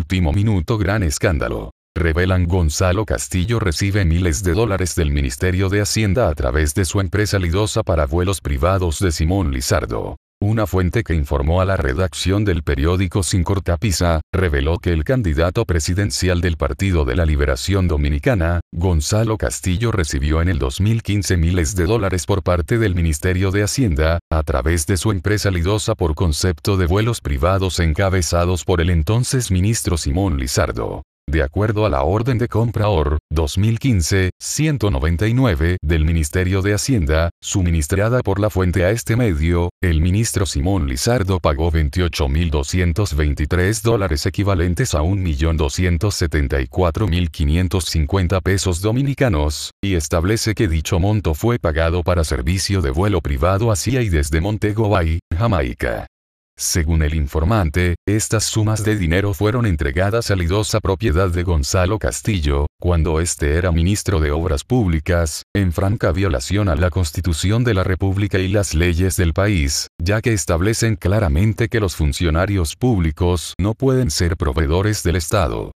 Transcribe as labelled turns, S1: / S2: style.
S1: último minuto gran escándalo. Revelan Gonzalo Castillo recibe miles de dólares del Ministerio de Hacienda a través de su empresa Lidosa para vuelos privados de Simón Lizardo. Una fuente que informó a la redacción del periódico Sin Cortapisa, reveló que el candidato presidencial del Partido de la Liberación Dominicana, Gonzalo Castillo recibió en el 2015 miles de dólares por parte del Ministerio de Hacienda, a través de su empresa Lidosa por concepto de vuelos privados encabezados por el entonces ministro Simón Lizardo. De acuerdo a la orden de compra OR 2015-199 del Ministerio de Hacienda, suministrada por la fuente a este medio, el ministro Simón Lizardo pagó 28.223 dólares equivalentes a 1.274.550 pesos dominicanos, y establece que dicho monto fue pagado para servicio de vuelo privado hacia y desde Montego Bay, Jamaica. Según el informante, estas sumas de dinero fueron entregadas a la idosa propiedad de Gonzalo Castillo, cuando éste era ministro de Obras Públicas, en franca violación a la Constitución de la República y las leyes del país, ya que establecen claramente que los funcionarios públicos no pueden ser proveedores del Estado.